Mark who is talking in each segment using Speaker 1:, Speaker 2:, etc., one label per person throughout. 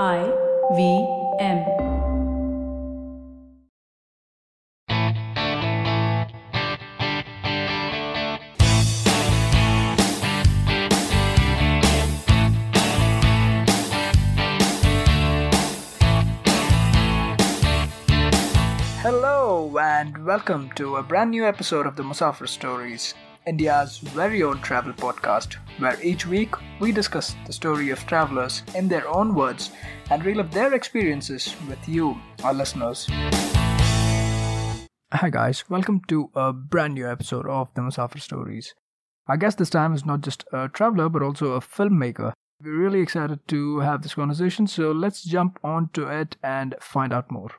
Speaker 1: I V M.
Speaker 2: Hello and welcome to a brand new episode of the Musafir Stories, India's very own travel podcast, where each week we discuss the story of travelers in their own words and relive their experiences with you, our listeners. Hi guys, welcome to a brand new episode of the Musafir Stories. Our guest this time is not just a traveler but also a filmmaker. We're really excited to have this conversation, so let's jump onto it and find out more.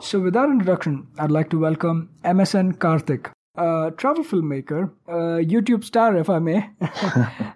Speaker 2: So, with that introduction, I'd like to welcome MSN Karthik, a travel filmmaker, a YouTube star, if I may.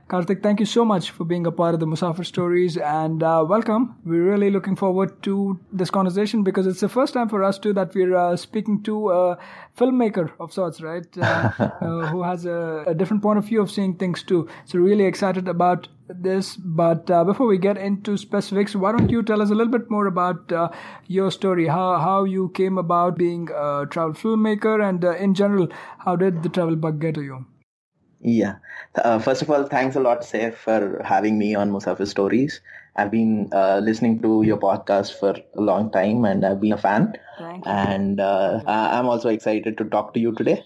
Speaker 2: Karthik, thank you so much for being a part of the Musafir Stories and uh, welcome. We're really looking forward to this conversation because it's the first time for us too that we're uh, speaking to a filmmaker of sorts, right? Uh, uh, who has a, a different point of view of seeing things too. So, really excited about this. But uh, before we get into specifics, why don't you tell us a little bit more about uh, your story, how how you came about being a travel filmmaker, and uh, in general, how did the travel bug get to you?
Speaker 3: Yeah. Uh, first of all, thanks a lot, Saif, for having me on Musafir Stories. I've been uh, listening to your podcast for a long time and I've been a fan. And uh, I'm also excited to talk to you today.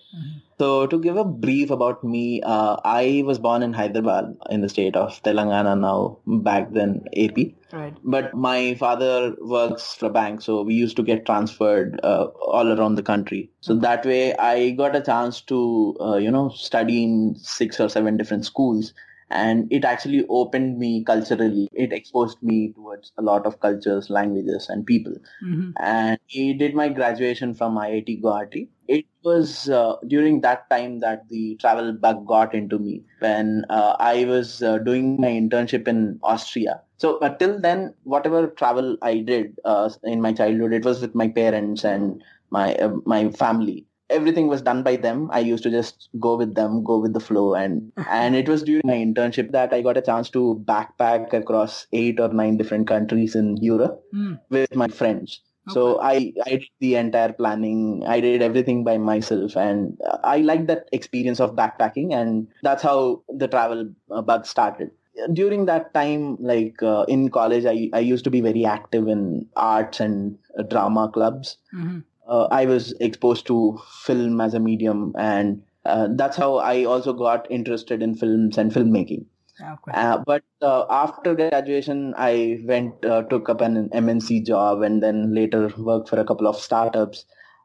Speaker 3: So, to give a brief about me, uh, I was born in Hyderabad in the state of Telangana now, back then AP.
Speaker 2: Right.
Speaker 3: But my father works for a bank, so we used to get transferred uh, all around the country. So that way, I got a chance to, uh, you know, study in six or seven different schools, and it actually opened me culturally. It exposed me towards a lot of cultures, languages, and people.
Speaker 2: hmm
Speaker 3: And I did my graduation from IIT Guwahati. It was uh, during that time that the travel bug got into me when uh, I was uh, doing my internship in Austria. So till then, whatever travel I did uh, in my childhood, it was with my parents and my uh, my family. Everything was done by them. I used to just go with them, go with the flow, and and it was during my internship that I got a chance to backpack across eight or nine different countries in Europe
Speaker 2: Mm.
Speaker 3: with my friends. So I, I did the entire planning. I did everything by myself, and I liked that experience of backpacking, and that's how the travel uh, bug started. During that time, like uh, in college, I, I used to be very active in arts and uh, drama clubs.
Speaker 2: hmm
Speaker 3: Uh, I was exposed to film as a medium, and uh, that's how I also got interested in films and filmmaking.
Speaker 2: Okay.
Speaker 3: Uh, but uh, after graduation, I went uh, took up an MNC job and then later worked for a couple of startups.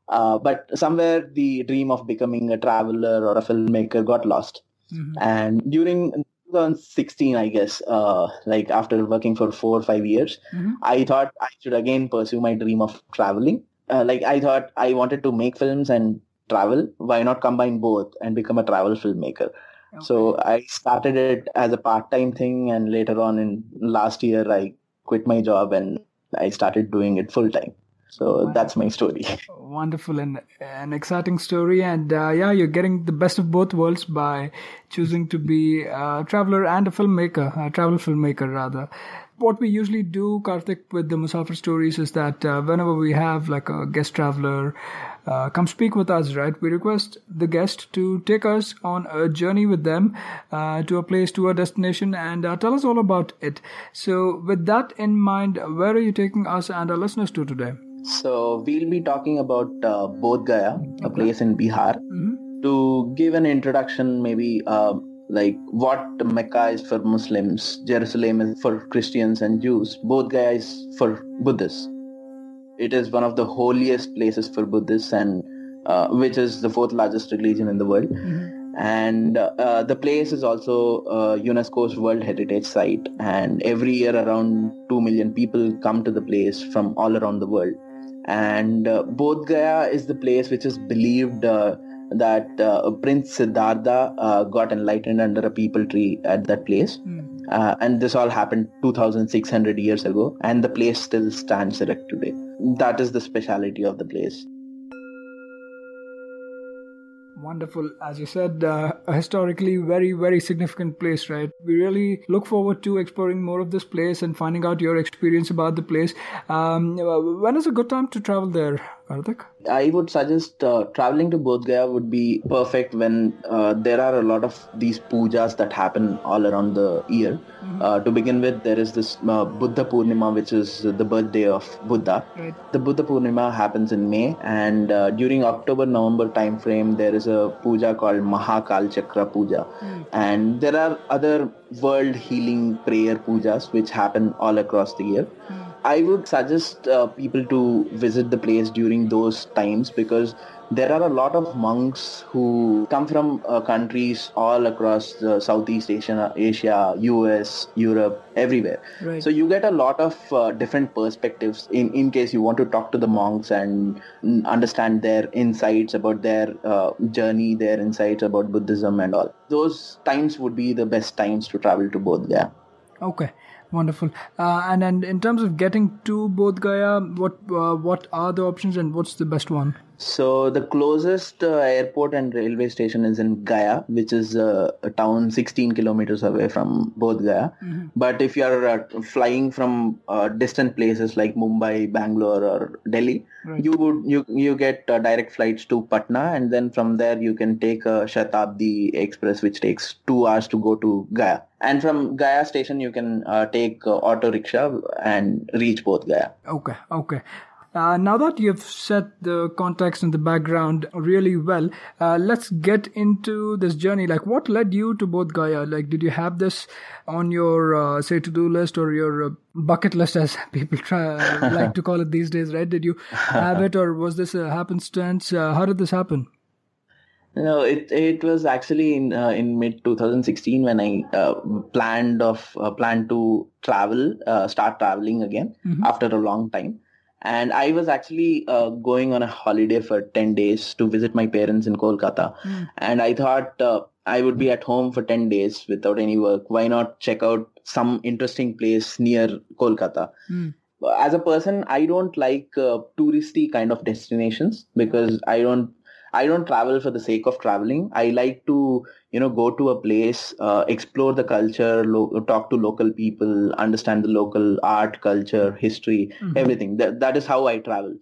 Speaker 3: Uh, but somewhere the dream of becoming a traveler or a filmmaker got lost.
Speaker 2: hmm
Speaker 3: And during 2016, I guess, uh, like after working for four or five years,
Speaker 2: hmm
Speaker 3: I thought I should again pursue my dream of traveling. Uh, like I thought I wanted to make films and travel. Why not combine both and become a travel filmmaker? So I started it as a part-time thing, and later on in last year, I quit my job and I started doing it full-time. So
Speaker 2: Wow.
Speaker 3: that's my story.
Speaker 2: Wonderful and an exciting story, and uh, yeah, you're getting the best of both worlds by choosing to be a traveler and a filmmaker, a travel filmmaker rather. What we usually do, Karthik, with the Musafir stories is that uh, whenever we have like a guest traveler uh, come speak with us, right, we request the guest to take us on a journey with them uh, to a place, to a destination, and uh, tell us all about it. So, with that in mind, where are you taking us and our listeners to today?
Speaker 3: So we'll be talking about uh, Bodh Gaya, a place in Bihar.
Speaker 2: hmm
Speaker 3: To give an introduction, maybe uh, like what Mecca is for Muslims, Jerusalem is for Christians and Jews, Bodh Gaya is for Buddhists. It is one of the holiest places for Buddhists and uh, which is the fourth largest religion in the world. And uh, the place is also uh, UNESCO's World Heritage Site. And every year around 2 million people come to the place from all around the world. And uh, Bodh Gaya is the place which is believed uh, that uh, Prince Siddhartha uh, got enlightened under a peepal tree at that place. Uh, and this all happened 2600 years ago and the place still stands erect today that is the speciality of the place
Speaker 2: Wonderful. As you said, uh, a historically very, very significant place, right? We really look forward to exploring more of this place and finding out your experience about the place. Um, when is a good time to travel there, Karthik?
Speaker 3: I would suggest uh, traveling to Bodh Gaya would be perfect when uh, there are a lot of these pujas that happen all around the year. Mm-hmm. Uh, to begin with, there is this uh, Buddha Purnima, which is the birthday of Buddha. Right. The Buddha Purnima happens in May, and uh, during October-November time frame, there is a puja called Mahakal Chakra Puja, mm. and there are other world healing prayer pujas which happen all across the year. Mm I would suggest uh, people to visit the place during those times because there are a lot of monks who come from uh, countries all across the Southeast Asia, Asia, US, Europe, everywhere. Right. So you get a lot of uh, different perspectives in, in case you want to talk to the monks and understand their insights about their uh, journey, their insights about Buddhism and all. Those times would be the best times to travel to Bodh Gaya.
Speaker 2: Okay. Wonderful. Uh, and and in terms of getting to Bodh Gaya, what uh, what are the options and what's the best one?
Speaker 3: So the closest uh, airport and railway station is in Gaya, which is uh, a town 16 kilometers away from Bodh Gaya. Mm-hmm. But if you are uh, flying from uh, distant places like Mumbai, Bangalore, or Delhi, right. you would you you get uh, direct flights to Patna, and then from there you can take a Shatabdi Express, which takes two hours to go to Gaya. And from Gaya station, you can uh, take auto rickshaw and reach Bodh Gaya.
Speaker 2: Okay, okay. Uh, now that you've set the context and the background really well, uh, let's get into this journey. Like, what led you to Bodh Gaya? Like, did you have this on your, uh, say, to-do list or your uh, bucket list, as people try like to call it these days, right? Did you have it, or was this a happenstance? Uh, how did this happen?
Speaker 3: No, it it was actually in uh, in mid 2016 when I uh, planned of uh, planned to travel, start traveling again mm-hmm. after a long time and I was actually uh, going on a holiday for 10 days to visit my parents in Kolkata. Mm. And I thought uh, I would be at home for 10 days without any work. Why not check out some interesting place near Kolkata? Mm. As a person, I don't like uh, touristy kind of destinations because I don't I don't travel for the sake of traveling. I like to, you know, go to a place, uh, explore the culture, lo- talk to local people, understand the local art, culture, history, mm-hmm. everything. That, that is how I travel.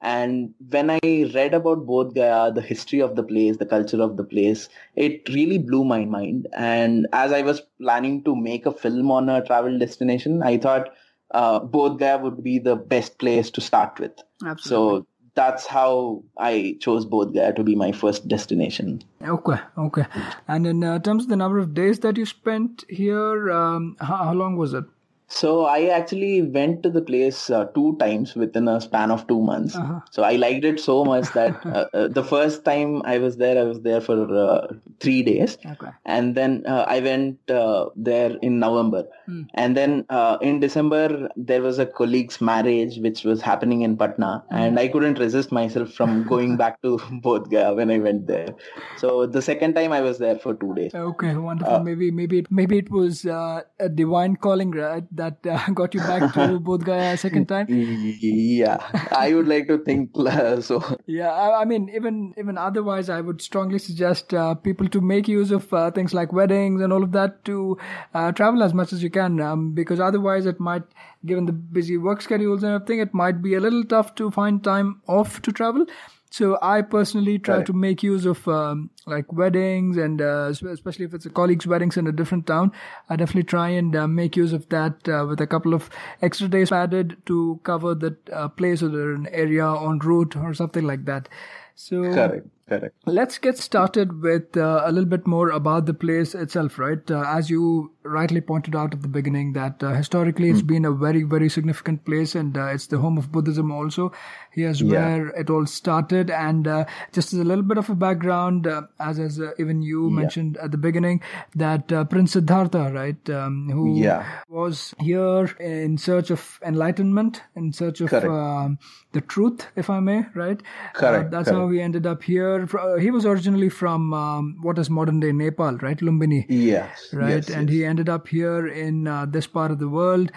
Speaker 3: And when I read about Bodh Gaya, the history of the place, the culture of the place, it really blew my mind. And as I was planning to make a film on a travel destination, I thought uh, Bodh Gaya would be the best place to start with. Absolutely. So that's how I chose Bodh Gaya to be my first destination.
Speaker 2: Okay, okay. And in uh, terms of the number of days that you spent here, um, how, how long was it?
Speaker 3: So I actually went to the place uh, two times within a span of two months. Uh-huh. So I liked it so much that uh, uh, the first time I was there, I was there for uh, three days, okay. and then uh, I went uh, there in November, hmm. and then in December there was a colleague's marriage which was happening in Patna, hmm. and I couldn't resist myself from going back to Bodh Gaya when I went there. So the second time I was there for two days.
Speaker 2: Okay, wonderful. maybe maybe it, maybe it was a divine calling, right? That uh, got you back to Bodh Gaya second time?
Speaker 3: Yeah, I would like to think uh, so.
Speaker 2: Yeah, I, I, mean, even even otherwise, I would strongly suggest uh, people to make use of uh, things like weddings and all of that to uh, travel as much as you can, um, because otherwise, it might, given the busy work schedules and everything, it might be a little tough to find time off to travel. So I personally try to make use of um, like weddings and uh, especially if it's a colleague's weddings in a different town, I definitely try and uh, make use of that uh, with a couple of extra days added to cover that uh, place or an area on route or something like that. So
Speaker 3: correct. Correct.
Speaker 2: Let's get started with uh, a little bit more about the place itself, right? Uh, as you rightly pointed out at the beginning, that uh, historically it's mm. been a very, very significant place, and uh, it's the home of Buddhism. Also, here's yeah. where it all started. And uh, just as a little bit of a background, uh, as as even you yeah. mentioned at the beginning, that Prince Siddhartha, right, um, who yeah. was here in search of enlightenment, in search of um, the truth, if I may, right?
Speaker 3: Correct.
Speaker 2: that's
Speaker 3: Correct.
Speaker 2: how we ended up here uh, he was originally from um, what is modern day Nepal, right? Lumbini.
Speaker 3: Yes.
Speaker 2: Right.
Speaker 3: Yes,
Speaker 2: and
Speaker 3: yes.
Speaker 2: he ended up here in uh, this part of the world.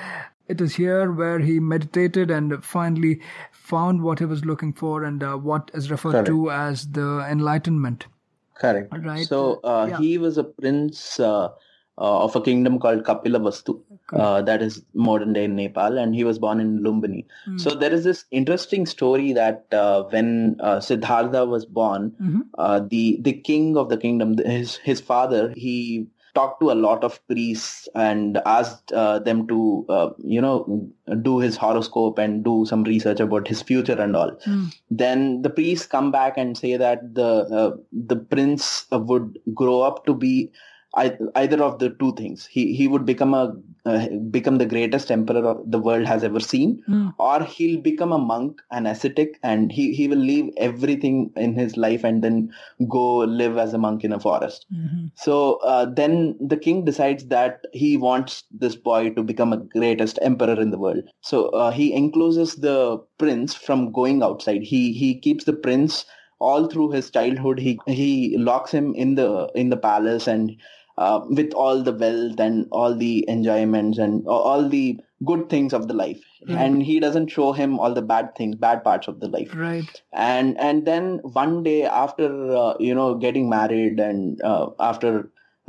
Speaker 2: It is here where he meditated and finally found what he was looking for and uh, what is referred Correct. to as the enlightenment.
Speaker 3: Correct.
Speaker 2: Right.
Speaker 3: So uh,
Speaker 2: Yeah.
Speaker 3: he was a prince uh, uh, of a kingdom called Kapila Vastu, uh, that is modern day Nepal, and he was born in Lumbini.
Speaker 2: Hmm.
Speaker 3: So there is this interesting story that uh, when uh, Siddhartha was born,
Speaker 2: Mhm.
Speaker 3: uh, the the king of the kingdom, his his father, he talked to a lot of priests and asked uh, them to uh, you know do his horoscope and do some research about his future and all
Speaker 2: Hmm.
Speaker 3: then the priests come back and say that the uh, the prince would grow up to be either of the two things he he would become a uh, become the greatest emperor the world has ever seen
Speaker 2: Hmm.
Speaker 3: or he'll become a monk an ascetic and he he will leave everything in his life and then go live as a monk in a forest
Speaker 2: Mhm.
Speaker 3: so uh, then the king decides that he wants this boy to become a greatest emperor in the world. So uh, he encloses the prince from going outside. He he keeps the prince all through his childhood. He he locks him in the in the palace and uh, with all the wealth and all the enjoyments and all the good things of the life.
Speaker 2: Right.
Speaker 3: And he doesn't show him all the bad things, bad parts of the life
Speaker 2: Right.
Speaker 3: and and then one day after uh, you know getting married and uh, after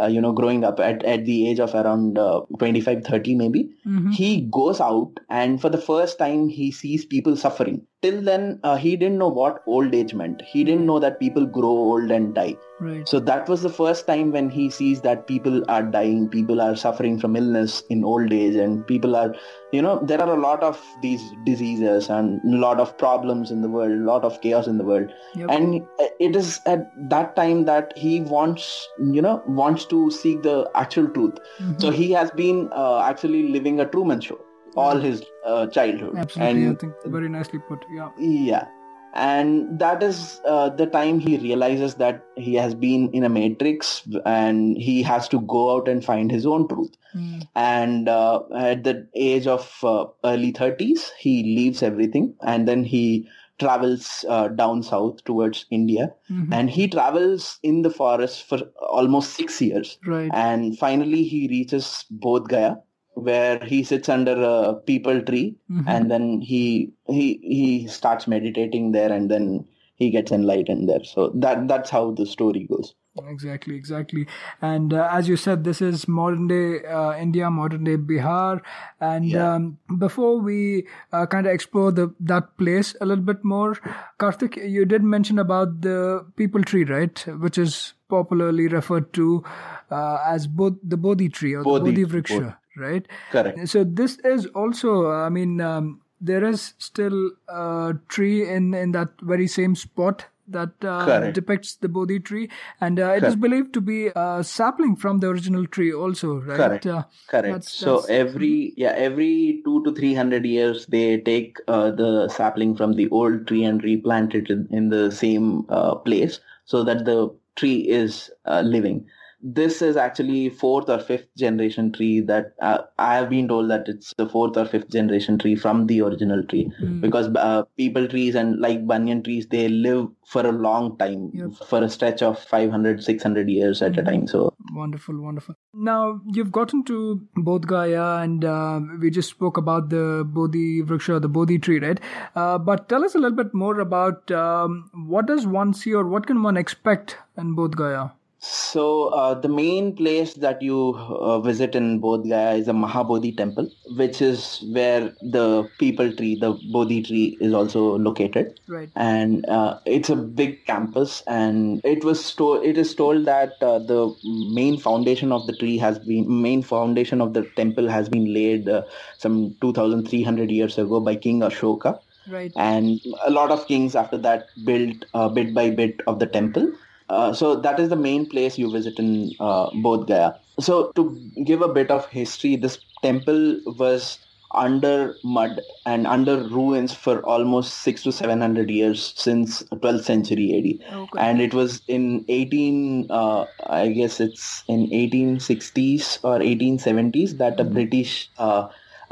Speaker 3: uh, you know growing up at, at the age of around uh, 25 30 maybe
Speaker 2: Mhm.
Speaker 3: he goes out and for the first time he sees people suffering till then uh, he didn't know what old age meant he didn't know that people grow old and die
Speaker 2: Right.
Speaker 3: so that was the first time when he sees that people are dying, people are suffering from illness in old age, and people are, you know, there are a lot of these diseases and a lot of problems in the world, a lot of chaos in the world.
Speaker 2: Yep.
Speaker 3: And it is at that time that he wants, you know, wants to seek the actual truth.
Speaker 2: Mhm.
Speaker 3: So he has been uh, actually living a Truman Show all his uh, childhood.
Speaker 2: Absolutely. I think very nicely put. Yeah.
Speaker 3: yeah. And that is uh, the time he realizes that he has been in a matrix and he has to go out and find his own truth.
Speaker 2: Hmm.
Speaker 3: And uh, at the age of uh, early 30s, he leaves everything and then he travels uh, down south towards India.
Speaker 2: Mhm.
Speaker 3: And he travels in the forest for almost six years.
Speaker 2: Right.
Speaker 3: And finally, he reaches Bodh Gaya, where he sits under a peepal tree
Speaker 2: Mhm.
Speaker 3: and then he he he starts meditating there and then he gets enlightened there so that that's how the story goes
Speaker 2: Exactly, exactly. And uh, as you said, this is modern day uh, India, modern day Bihar. And
Speaker 3: Yeah.
Speaker 2: um, before we uh, kind of explore the that place a little bit more, Karthik, you did mention about the peepal tree, right? Which is popularly referred to uh, as Bod- the Bodhi tree or
Speaker 3: Bodhi,
Speaker 2: the Bodhi Vriksha, right?
Speaker 3: correct
Speaker 2: So this is also, I mean, um, there is still a tree in in that very same spot that uh, depicts the Bodhi tree, and uh, it is
Speaker 3: Correct.
Speaker 2: believed to be a sapling from the original tree, also, right?
Speaker 3: Correct.
Speaker 2: Uh,
Speaker 3: correct
Speaker 2: That's-
Speaker 3: so
Speaker 2: that's-
Speaker 3: every yeah every two to three hundred years they take uh, the sapling from the old tree and replant it in, in the same uh, place so that the tree is uh, living this is actually fourth or fifth generation tree that uh, I have been told that it's the fourth or fifth generation tree from the original tree
Speaker 2: Mm.
Speaker 3: because uh, peepal trees and like banyan trees they live for a long time
Speaker 2: Yep.
Speaker 3: for a stretch of 500 600 years at a time so
Speaker 2: Wonderful, wonderful. Now you've gotten to Bodh Gaya, and uh, we just spoke about the Bodhi Vriksha, the Bodhi tree, right? Uh, but tell us a little bit more about um, what does one see, or what can one expect in Bodh Gaya?
Speaker 3: So uh, the main place that you uh, visit in Bodh Gaya is a Mahabodhi temple, which is where the peepal tree, the Bodhi tree, is also located.
Speaker 2: Right.
Speaker 3: And uh, it's a big campus, and it was to- it is told that uh, the main foundation of the tree has been main foundation of the temple has been laid uh, some 2,300 years ago by King Ashoka
Speaker 2: Right.
Speaker 3: and a lot of kings after that built uh, bit by bit of the temple. Uh, so that is the main place you visit in uh, Bodh Gaya. So to give a bit of history, this temple was under mud and under ruins for almost six to seven hundred years since 12th century AD
Speaker 2: Okay.
Speaker 3: and it was in 18 uh, i guess it's in 1860s or 1870s that a british uh,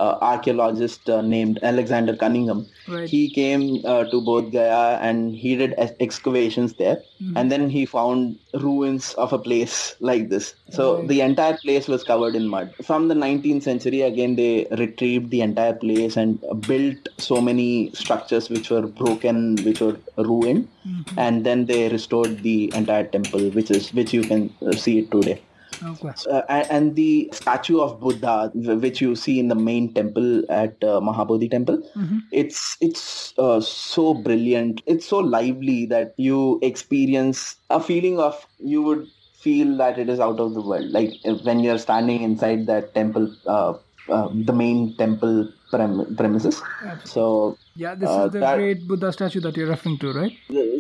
Speaker 3: uh, archaeologist uh, named Alexander Cunningham.
Speaker 2: Right.
Speaker 3: He came uh, to Bodh Gaya and he did ex- excavations there,
Speaker 2: Mhm.
Speaker 3: and then he found ruins of a place like this. So
Speaker 2: Right.
Speaker 3: the entire place was covered in mud. From the 19th century, again they retrieved the entire place and built so many structures which were broken, which were ruined,
Speaker 2: Mhm.
Speaker 3: and then they restored the entire temple, which is which you can uh, see it today.
Speaker 2: Okay.
Speaker 3: Uh, and, the statue of Buddha, which you see in the main temple at uh, Mahabodhi Temple,
Speaker 2: Mhm.
Speaker 3: it's it's uh, so brilliant. It's so lively that you experience a feeling of you would feel that it is out of the world. Like when you're standing inside that temple, uh, uh, the main temple prem- premises. So
Speaker 2: Yeah, this
Speaker 3: Uh,
Speaker 2: is the
Speaker 3: that-
Speaker 2: great Buddha statue that you're referring to, right?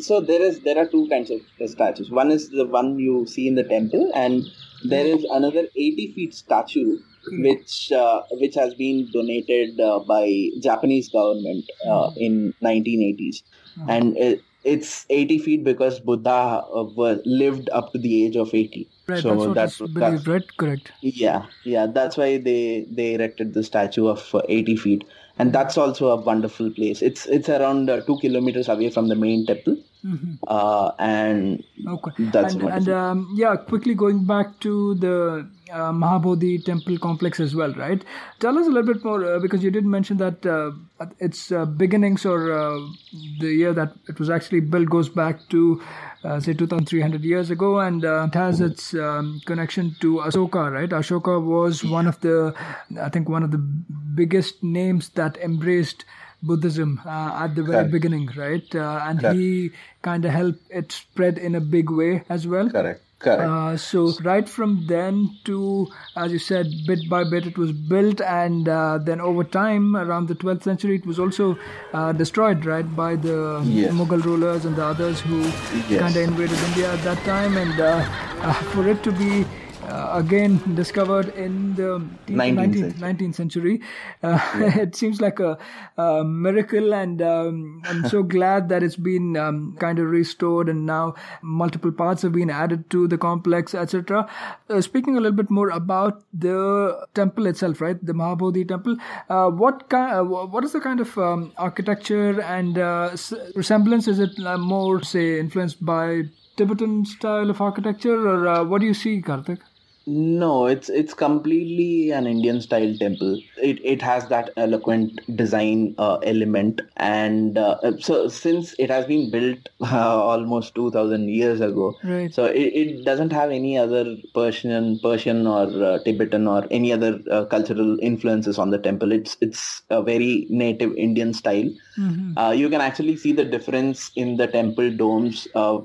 Speaker 3: so there is there are two kinds of statues one is the one you see in the temple and there is another 80 feet statue which uh, which has been donated uh, by japanese government uh, in 1980s and it, it's 80 feet because buddha uh, was lived up to the age of 80
Speaker 2: Right,
Speaker 3: so
Speaker 2: that's what
Speaker 3: that's,
Speaker 2: is
Speaker 3: that's
Speaker 2: right? Correct.
Speaker 3: yeah yeah that's why they they erected the statue of uh, 80 feet. And that's also a wonderful place. It's it's around uh, two kilometers away from the main temple
Speaker 2: hmm
Speaker 3: uh, and
Speaker 2: Okay.
Speaker 3: That's
Speaker 2: and, and um, yeah, quickly going back to the uh, Mahabodhi temple complex as well, right? Tell us a little bit more uh, because you did mention that uh, its uh, beginnings or uh, the year that it was actually built goes back to uh, say 2300 years ago and uh, it has its um, connection to Ashoka, right? Ashoka was one of the, I think, one of the biggest names that embraced Buddhism uh, at the very
Speaker 3: Correct.
Speaker 2: beginning, right? Uh, and
Speaker 3: Correct.
Speaker 2: he kind of helped it spread in a big way as well.
Speaker 3: Correct. Correct.
Speaker 2: Uh, so right from then to, as you said, bit by bit it was built, and uh, then over time, around the 12th century, it was also uh, destroyed, right, by the
Speaker 3: Yes.
Speaker 2: Mughal rulers and the others who
Speaker 3: Yes.
Speaker 2: kind of invaded India at that time, and uh, uh, for it to be uh, again discovered in the
Speaker 3: 19th
Speaker 2: 19th, 19th century, uh, it seems like a, a miracle, and um, I'm so glad that it's been um, kind of restored, and now multiple parts have been added to the complex, etc. Uh, speaking a little bit more about the temple itself, right, the Mahabodhi temple. Uh, what kind? Uh, what is the kind of um, architecture and uh, s- resemblance? Is it uh, more, say, influenced by Tibetan style of architecture, or uh, what do you see, Karthik?
Speaker 3: No, it's it's completely an Indian style temple. It it has that eloquent design uh, element, and uh, so since it has been built uh, almost two thousand years ago,
Speaker 2: Right.
Speaker 3: so it, it doesn't have any other Persian, Persian or uh, Tibetan or any other uh, cultural influences on the temple. It's it's a very native Indian style.
Speaker 2: Mhm.
Speaker 3: Uh, you can actually see the difference in the temple domes uh,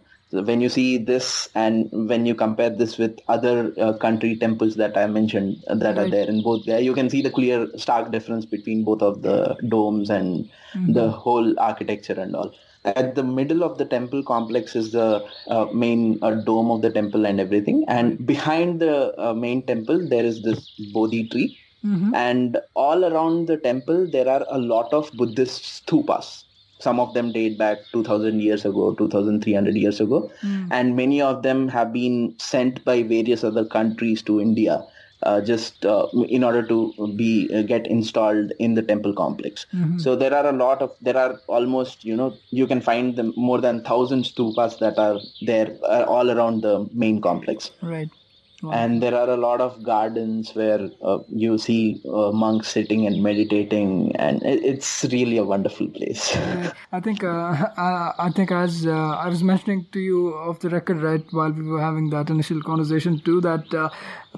Speaker 3: when you see this and when you compare this with other uh, country temples that I mentioned uh, that are there in both there. You can see the clear, stark difference between both of the domes and the whole architecture and all. At the middle of the temple complex is the uh, main uh, dome of the temple and everything. And behind the uh, main temple, there is this Bodhi tree
Speaker 2: Mhm.
Speaker 3: and all around the temple there are a lot of buddhist stupas some of them date back 2000 years ago 2300 years ago
Speaker 2: Mm.
Speaker 3: and many of them have been sent by various other countries to india uh, just uh, in order to be uh, get installed in the temple complex
Speaker 2: Mhm.
Speaker 3: so there are a lot of there are almost you know you can find them more than 1000 stupas that are there uh, all around the main complex
Speaker 2: Right. Wow.
Speaker 3: and there are a lot of gardens where uh, you see uh, monks sitting and meditating and it, it's really a wonderful place.
Speaker 2: I think uh, I, I think as uh, I was mentioning to you off the record, right, while we were having that initial conversation too, that uh,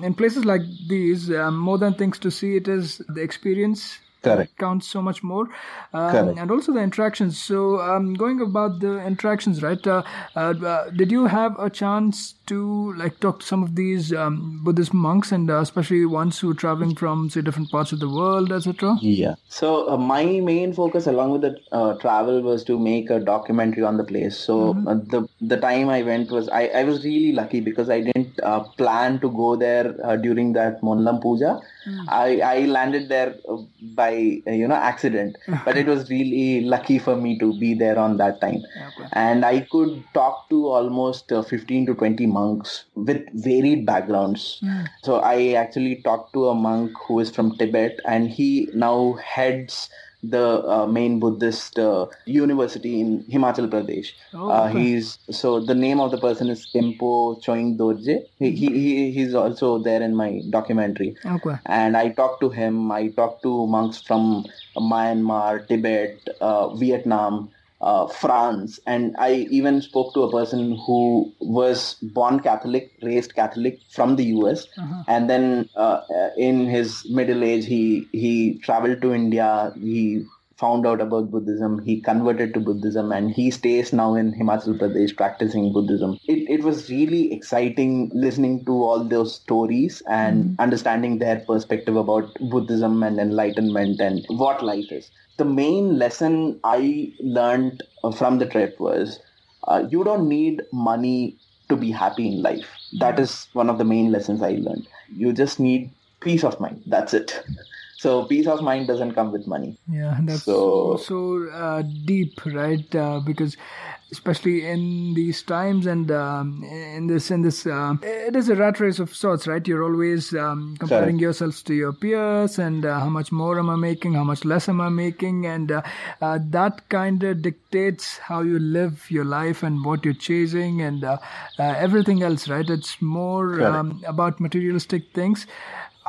Speaker 2: in places like these, more than things to see, it is the experience.
Speaker 3: Correct.
Speaker 2: counts so much more. Um,
Speaker 3: Correct.
Speaker 2: and also the interactions. So um, going about the interactions right uh, uh, uh, did you have a chance to like talk to some of these um, buddhist monks and uh, especially ones who are traveling from say different parts of the world etc
Speaker 3: yeah. So uh, my main focus along with the uh, travel was to make a documentary on the place. So uh, the the time i went was i, I was really lucky because i didn't uh, plan to go there uh, during that monlam puja I, I landed there uh, by uh, you know accident, but it was really lucky for me to be there on that time.
Speaker 2: Okay.
Speaker 3: And I could talk to almost uh, 15 to 20 monks with varied backgrounds. So I actually talked to a monk who is from Tibet, and he now heads the uh, main Buddhist uh, university in Himachal Pradesh.
Speaker 2: Oh,
Speaker 3: uh,
Speaker 2: okay.
Speaker 3: he's so the name of the person is Khenpo Choing Dorje. He, he, he he's also there in my documentary.
Speaker 2: Okay.
Speaker 3: And I talked to him. I talked to monks from Myanmar, Tibet, uh, Vietnam, uh, France, and I even spoke to a person who was born Catholic, raised Catholic from the U.S.
Speaker 2: Uh-huh.
Speaker 3: And then uh, in his middle age, he he traveled to India. He found out about Buddhism. He converted to Buddhism, and he stays now in Himachal Pradesh practicing Buddhism. It it was really exciting listening to all those stories and understanding their perspective about Buddhism and enlightenment and what life is. The main lesson I learned from the trip was uh, you don't need money to be happy in life. That is one of the main lessons I learned. You just need peace of mind. That's it. So peace of mind doesn't come with money.
Speaker 2: Yeah, that's so
Speaker 3: So-
Speaker 2: uh, deep, right? Uh, because especially in these times and um, in this in this uh, it is a rat race of sorts, right? You're always um, comparing
Speaker 3: Correct.
Speaker 2: yourselves to your peers and uh, how much more am I making, how much less am I making, and uh, uh, that kind of dictates how you live your life and what you're chasing and uh, uh, everything else, right? It's more um, about materialistic things.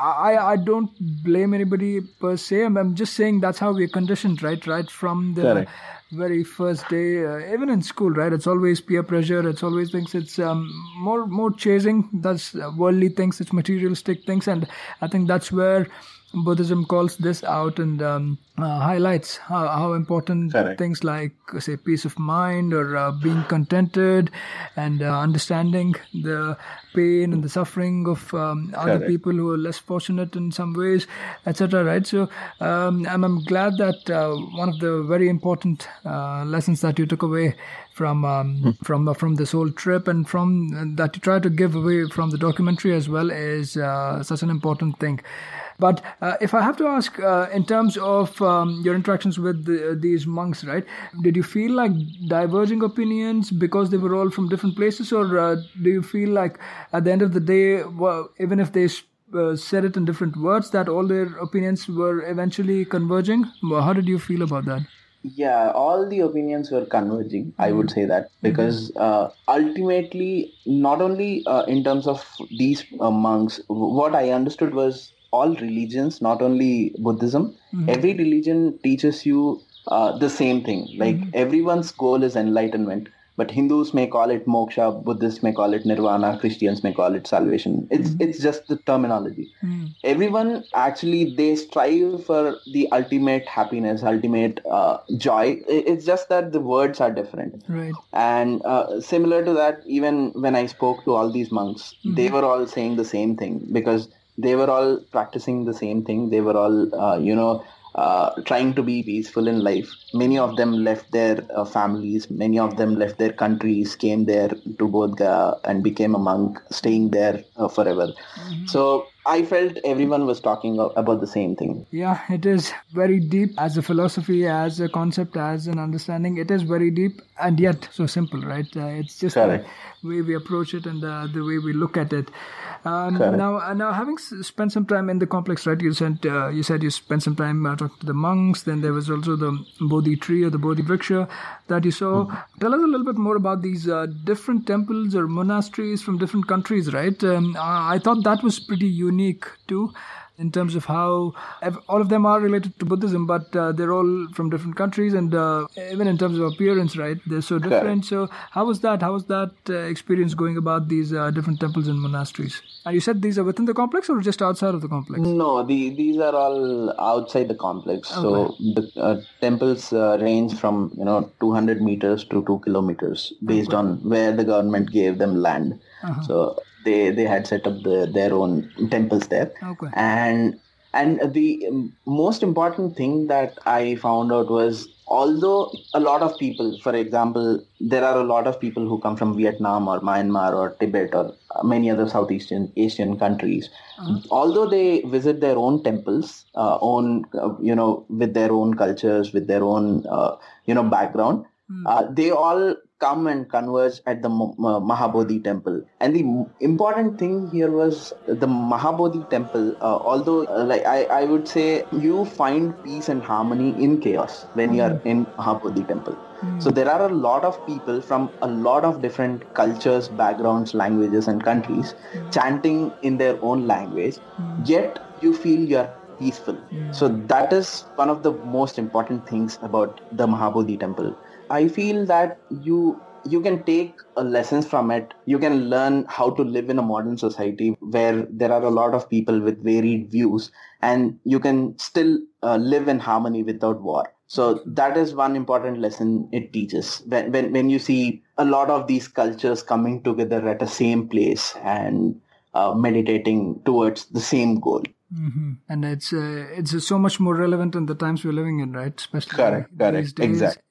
Speaker 2: I, I don't blame anybody per se. I'm, I'm just saying that's how we're conditioned, right? Right from the
Speaker 3: Correct.
Speaker 2: very first day, uh, even in school, right? It's always peer pressure. It's always things. It's um, more more chasing. That's uh, worldly things. It's materialistic things, and I think that's where Buddhism calls this out and um, uh, highlights how, how important
Speaker 3: Correct.
Speaker 2: things like uh, say peace of mind or uh, being contented and uh, understanding the pain and the suffering of um, other people who are less fortunate in some ways etc right? So um, I'm, I'm glad that uh, one of the very important uh, lessons that you took away from um, from uh, from this whole trip and from uh, that you try to give away from the documentary as well is uh, such an important thing but uh, if I have to ask, uh, in terms of um, your interactions with the, these monks, right? Did you feel like diverging opinions because they were all from different places, or uh, do you feel like at the end of the day, well, even if they uh, said it in different words, that all their opinions were eventually converging? Well, how did you feel about that?
Speaker 3: Yeah, all the opinions were converging. I would say that because uh, ultimately, not only uh, in terms of these uh, monks, what I understood was all religions, not only Buddhism, every religion teaches you uh, the same thing. Like everyone's goal is enlightenment. But Hindus may call it moksha, Buddhists may call it nirvana, Christians may call it salvation. It's it's just the terminology everyone actually they strive for the ultimate happiness ultimate uh, joy it's just that the words are different
Speaker 2: Right.
Speaker 3: and uh, similar to that even when i spoke to all these monks they were all saying the same thing because they were all practicing the same thing they were all uh, you know uh, trying to be peaceful in life. Many of them left their uh, families. Many of them left their countries, came there to Bodh Gaya and became a monk, staying there uh, forever. So I felt everyone was talking about the same thing.
Speaker 2: Yeah, it is very deep as a philosophy, as a concept, as an understanding. It is very deep and yet so simple, right? Uh, it's just
Speaker 3: Correct.
Speaker 2: the way we approach it and uh, the way we look at it. Um, now, uh, now having s- spent some time in the complex, right? You said uh, you said you spent some time uh, talking to the monks. Then there was also the Bodhi tree or the Bodhi Vriksha that you saw. Tell us a little bit more about these uh, different temples or monasteries from different countries, right? Um, I I thought that was pretty unique too in terms of how all of them are related to Buddhism, but uh, they're all from different countries, and uh, even in terms of appearance, right? They're so different. So, how was that? How was that uh, experience going about these uh, different temples and monasteries? And you said these are within the complex or just outside of the complex?
Speaker 3: No, the, these are all outside the complex. So the uh, temples uh, range from you know 200 meters to two kilometers based on where the government gave them land. So they they had set up the, their own temples there,
Speaker 2: Okay.
Speaker 3: and And the most important thing that I found out was although a lot of people, for example, there are a lot of people who come from Vietnam or Myanmar or Tibet or many other Southeast Asian countries, uh-huh. although they visit their own temples, uh, own, uh, you know, with their own cultures, with their own, uh, you know, background, mm. they all come and converge at the Mahabodhi temple. And the important thing here was the Mahabodhi temple, uh, although uh, like I, I would say you find peace and harmony in chaos when you are hmm. in Mahabodhi temple. Mm. So there are a lot of people from a lot of different cultures, backgrounds, languages and countries mm. chanting in their own language, hmm. yet you feel you're peaceful. Hmm. So that is one of the most important things about the Mahabodhi temple I feel that you you can take lessons from it. You can learn how to live in a modern society where there are a lot of people with varied views, and you can still uh, live in harmony without war. So that is one important lesson it teaches. When, when when you see a lot of these cultures coming together at the same place and uh, meditating towards the same goal.
Speaker 2: Mm-hmm. And it's uh, it's so much more relevant in the times we're living in, right?
Speaker 3: Especially correct, days. exactly.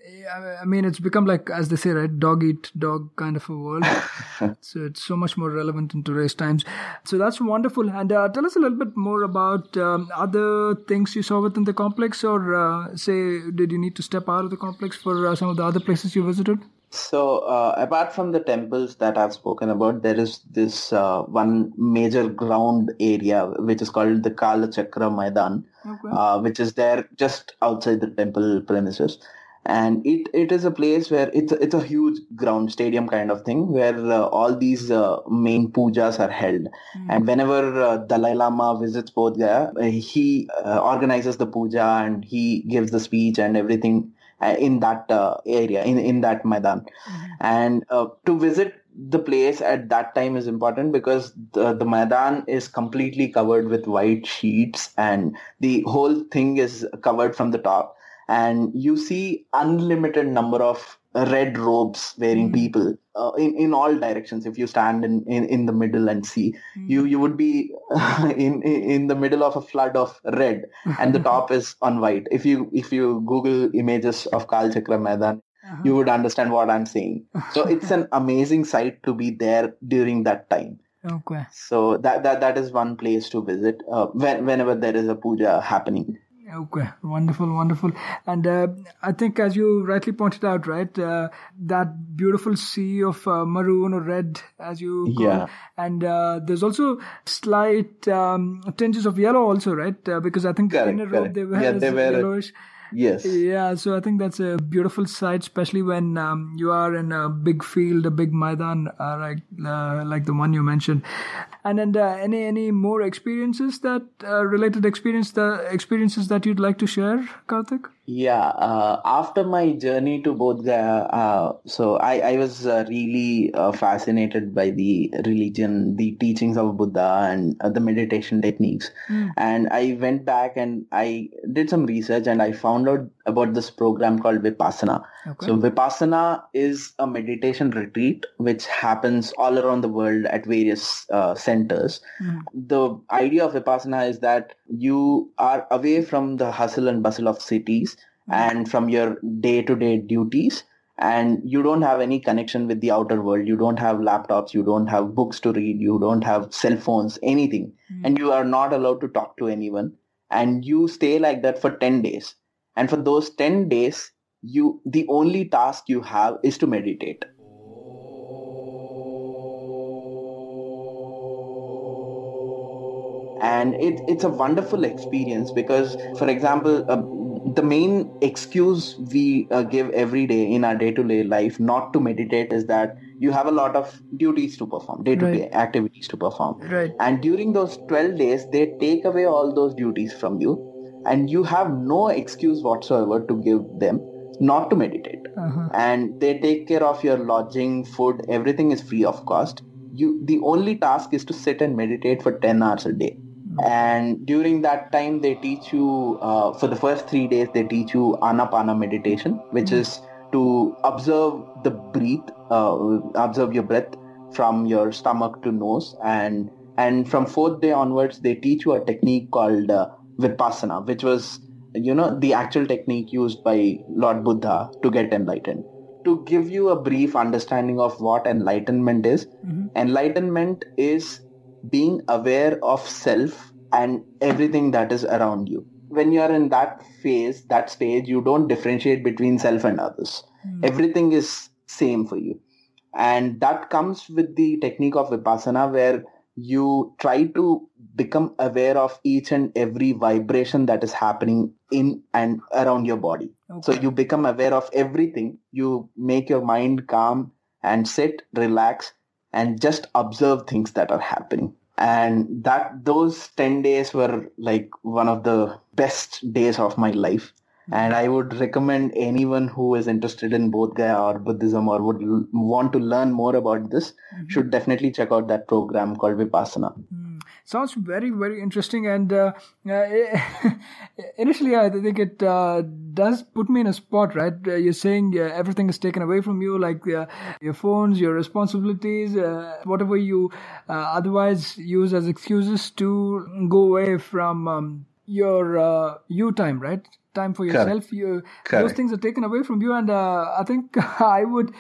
Speaker 2: I mean, it's become like, as they say, right, dog eat dog kind of a world. so it's so much more relevant in today's times. So that's wonderful. And uh, tell us a little bit more about um, other things you saw within the complex, or uh, say, did you need to step out of the complex for uh, some of the other places you visited?
Speaker 3: So, uh, apart from the temples that I've spoken about, there is this uh, one major ground area which is called the Kala Chakra Maidan, okay. uh, which is there just outside the temple premises. And it, it is a place where it's a, it's a huge ground stadium kind of thing where uh, all these uh, main pujas are held. Mm. And whenever uh, Dalai Lama visits Bodh Gaya, he organizes the puja and he gives the speech and everything uh, in that uh, area in in that Maidan, mm-hmm. and uh, to visit the place at that time is important because the, the Maidan is completely covered with white sheets and the whole thing is covered from the top and you see unlimited number of red robes wearing mm. people uh, in, in all directions if you stand in, in, in the middle and see mm. you you would be in in the middle of a flood of red and the top is on white if you if you google images of kal chakra maidan uh-huh. you would understand what i'm saying so it's an amazing sight to be there during that time
Speaker 2: okay
Speaker 3: so that that, that is one place to visit uh, when, whenever there is a puja happening
Speaker 2: Okay, wonderful, wonderful. And uh, I think, as you rightly pointed out, right, uh, that beautiful sea of uh, maroon or red, as you call yeah. and uh, there's also slight um, tinges of yellow, also, right? Uh, because I think correct, in a robe they were, yeah, they wear yellowish.
Speaker 3: Yes.
Speaker 2: Yeah, so I think that's a beautiful sight, especially when um, you are in a big field, a big maidan, uh, like uh, like the one you mentioned. And then uh, any any more experiences that uh, related experience the experiences that you'd like to share, Karthik?
Speaker 3: Yeah, uh, after my journey to Bodh Gaya, uh, so I, I was uh, really uh, fascinated by the religion, the teachings of Buddha and uh, the meditation techniques. Mm. And I went back and I did some research and I found out about this program called Vipassana. Okay. So Vipassana is a meditation retreat which happens all around the world at various uh, centers. Mm. The idea of Vipassana is that you are away from the hustle and bustle of cities mm. and from your day-to-day duties and you don't have any connection with the outer world you don't have laptops you don't have books to read you don't have cell phones anything mm. and you are not allowed to talk to anyone and you stay like that for 10 days and for those 10 days you the only task you have is to meditate and it, it's a wonderful experience because for example uh, the main excuse we uh, give every day in our day-to-day life not to meditate is that you have a lot of duties to perform day-to-day right. activities to perform
Speaker 2: right.
Speaker 3: and during those 12 days they take away all those duties from you and you have no excuse whatsoever to give them not to meditate. Uh-huh. and they take care of your lodging food everything is free of cost. You the only task is to sit and meditate for 10 hours a day. And during that time they teach you uh, for the first three days they teach you anapana meditation which mm-hmm. is to observe the breath uh, observe your breath from your stomach to nose. And and from fourth day onwards they teach you a technique called uh, vipassana, which was you know the actual technique used by Lord Buddha to get enlightened. To give you a brief understanding of what enlightenment is,
Speaker 2: Mm-hmm.
Speaker 3: enlightenment is being aware of self and everything that is around you. When you are in that phase, that stage, you don't differentiate between self and others. Everything is same for you. And that comes with the technique of Vipassana where you try to become aware of each and every vibration that is happening in and around your body. So you become aware of everything. You make your mind calm and sit, relax, and just observe things that are happening. And that those 10 days were like one of the best days of my life. And I would recommend anyone who is interested in Bodh Gaya or Buddhism or would l- want to learn more about this should definitely check out that program called Vipassana.
Speaker 2: Mm. Sounds very, very interesting. And uh, uh, initially, I think it uh, does put me in a spot, right? Uh, you're saying uh, everything is taken away from you, like your phones, your responsibilities, whatever you otherwise use as excuses to go away from um, your you time, right? Time for
Speaker 3: Correct.
Speaker 2: yourself. You, those things are taken away from you, and uh, I think I would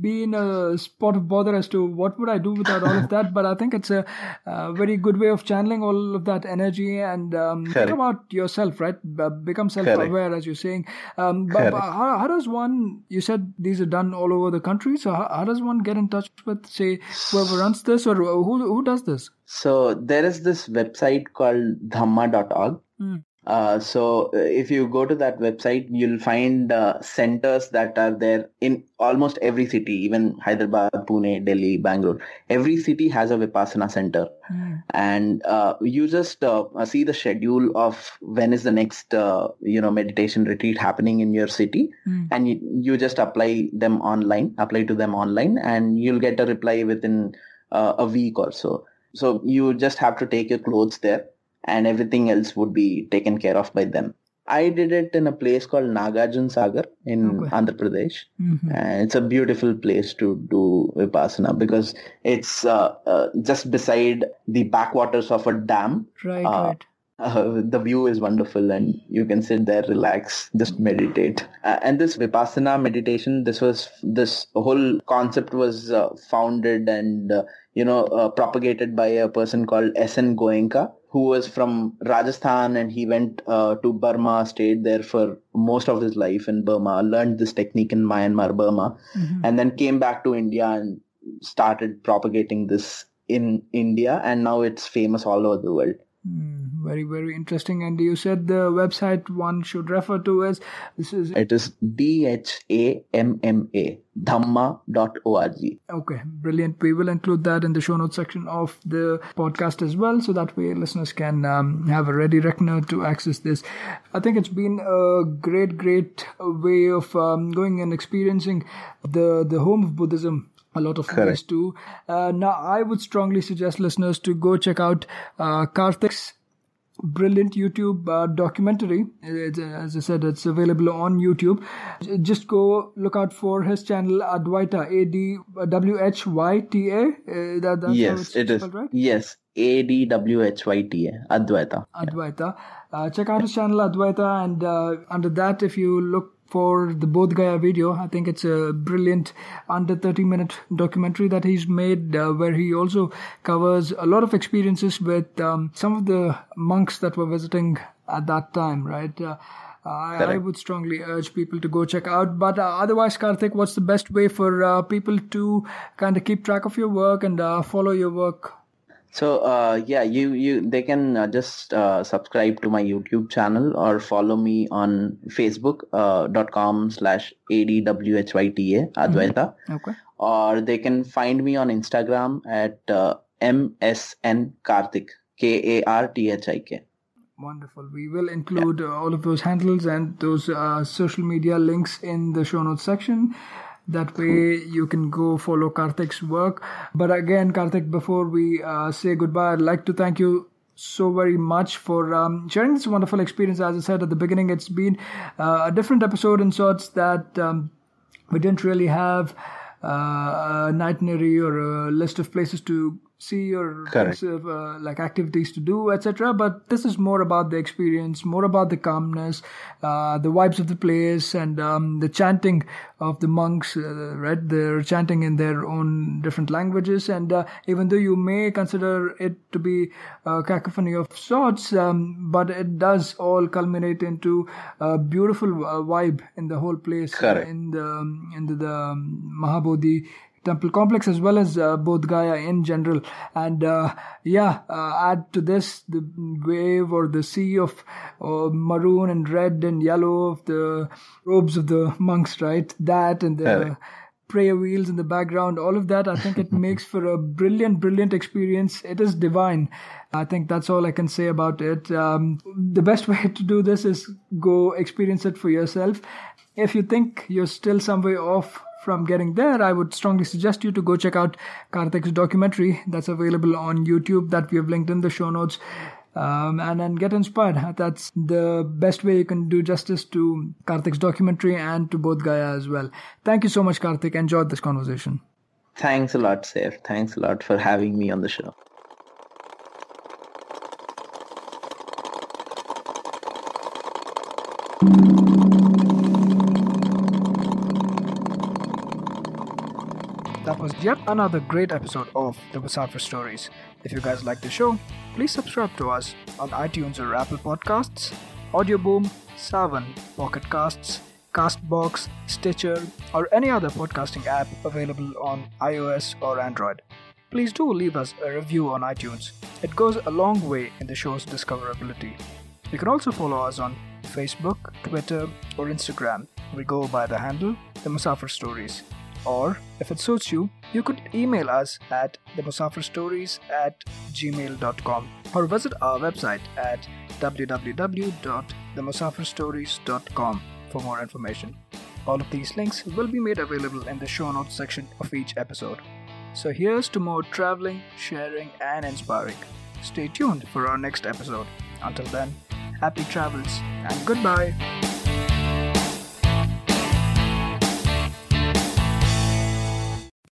Speaker 2: be in a spot of bother as to what would I do without all of that. But I think it's a, uh very good way of channeling all of that energy and um, think about yourself, right? B- become self-aware, as you're saying. Um, but, but how, how does one? You said these are done all over the country. So how, how does one get in touch with, say, whoever runs this, or who who does this?
Speaker 3: So there is this website called dhamma.org.
Speaker 2: Mm.
Speaker 3: Uh, so uh, if you go to that website, you'll find uh, centers that are there in almost every city, even Hyderabad, Pune, Delhi, Bangalore. Every city has a Vipassana center.
Speaker 2: Mm.
Speaker 3: And uh, you just uh, see the schedule of when is the next, uh, you know, meditation retreat happening in your city.
Speaker 2: Mm.
Speaker 3: And you, you just apply them online, apply to them online, and you'll get a reply within uh, a week or so. So you just have to take your clothes there and everything else would be taken care of by them. I did it in a place called Nagarjun Sagar in
Speaker 2: Okay.
Speaker 3: Andhra Pradesh.
Speaker 2: Mhm.
Speaker 3: And it's a beautiful place to do Vipassana because it's uh, uh, just beside the backwaters of a dam.
Speaker 2: Right,
Speaker 3: Uh,
Speaker 2: right.
Speaker 3: Uh, the view is wonderful and you can sit there, relax, just meditate. Uh, and this Vipassana meditation, this was, this whole concept was uh, founded and, uh, you know, uh, propagated by a person called S.N. Goenka, who was from Rajasthan and he went uh, to Burma, stayed there for most of his life in Burma, learned this technique in Myanmar, Burma,
Speaker 2: Mhm.
Speaker 3: and then came back to India and started propagating this in India. And now it's famous all over the world.
Speaker 2: Mm, very, very interesting. And you said the website one should refer to is this is
Speaker 3: It is D H A M M A dhamma.org.
Speaker 2: okay, brilliant. We will include that in the show notes section of the podcast as well, so that way listeners can um, have a ready reckoner to access this. I think it's been a great, great way of um, going and experiencing the the home of Buddhism. A lot of ways too. Uh, now, I would strongly suggest listeners to go check out uh, Karthik's brilliant YouTube uh, documentary. It's, as I said, it's available on YouTube. Just go look out for his channel Advaita, A D W H Y T A. Uh, that, that's
Speaker 3: Yes, it is.
Speaker 2: right?
Speaker 3: Yes, A D W H Y T A, Advaita.
Speaker 2: Advaita. Uh, check out his channel Advaita, and uh, under that, if you look for the Bodh Gaya video, I think it's a brilliant under 30 minute documentary that he's made, uh, where he also covers a lot of experiences with um, some of the monks that were visiting at that time, right? Uh, I, I would strongly urge people to go check out. But uh, otherwise, Karthik, what's the best way for uh, people to kind of keep track of your work and uh, follow your work?
Speaker 3: So uh, yeah, you you they can uh, just uh, subscribe to my YouTube channel or follow me on Facebook uh, dot com slash adwhyta Advaita,
Speaker 2: Okay.
Speaker 3: or they can find me on Instagram at uh, msn Karthik K A R T H I K.
Speaker 2: Wonderful. We will include uh, all of those handles and those uh, social media links in the show notes section. That way you can go follow Karthik's work. But again, Karthik, before we uh, say goodbye, I'd like to thank you so very much for um, sharing this wonderful experience. As I said at the beginning, it's been uh, a different episode in sorts that um, we didn't really have uh, an itinerary or a list of places to see your
Speaker 3: Correct.
Speaker 2: uh, like activities to do, etc. But this is more about the experience, more about the calmness, uh, the vibes of the place, and um, the chanting of the monks. Uh, right, they're chanting in their own different languages, and uh, even though you may consider it to be a cacophony of sorts, um, but it does all culminate into a beautiful uh, vibe in the whole place, uh, in the in the, the um, Mahabodhi temple complex as well as uh, Bodh Gaya in general. And uh, yeah, uh, add to this the wave or the sea of uh, maroon and red and yellow of the robes of the monks, right? That and the prayer wheels in the background, all of that, I think it makes for a brilliant, brilliant experience. It is divine. I think that's all I can say about it. Um, the best way to do this is go experience it for yourself. If you think you're still some way off from getting there, I would strongly suggest you to go check out Karthik's documentary that's available on YouTube that we have linked in the show notes. Um, and then get inspired. That's the best way you can do justice to Karthik's documentary and to Bodh Gaya as well. Thank you so much, Karthik. Enjoyed this conversation.
Speaker 3: Thanks a lot, Saif. Thanks a lot for having me on the show.
Speaker 2: That was yet another great episode of the Musafir Stories. If you guys like the show, please subscribe to us on iTunes or Apple Podcasts, Audioboom, Saavn, Pocket Casts, Castbox, Stitcher, or any other podcasting app available on iOS or Android. Please do leave us a review on iTunes. It goes a long way in the show's discoverability. You can also follow us on Facebook, Twitter, or Instagram. We go by the handle The Musafir Stories. Or, if it suits you, you could email us at themusafirstories at gmail.com or visit our website at www.themusafirstories.com for more information. All of these links will be made available in the show notes section of each episode. So here's to more traveling, sharing, and inspiring. Stay tuned for our next episode. Until then, happy travels and goodbye.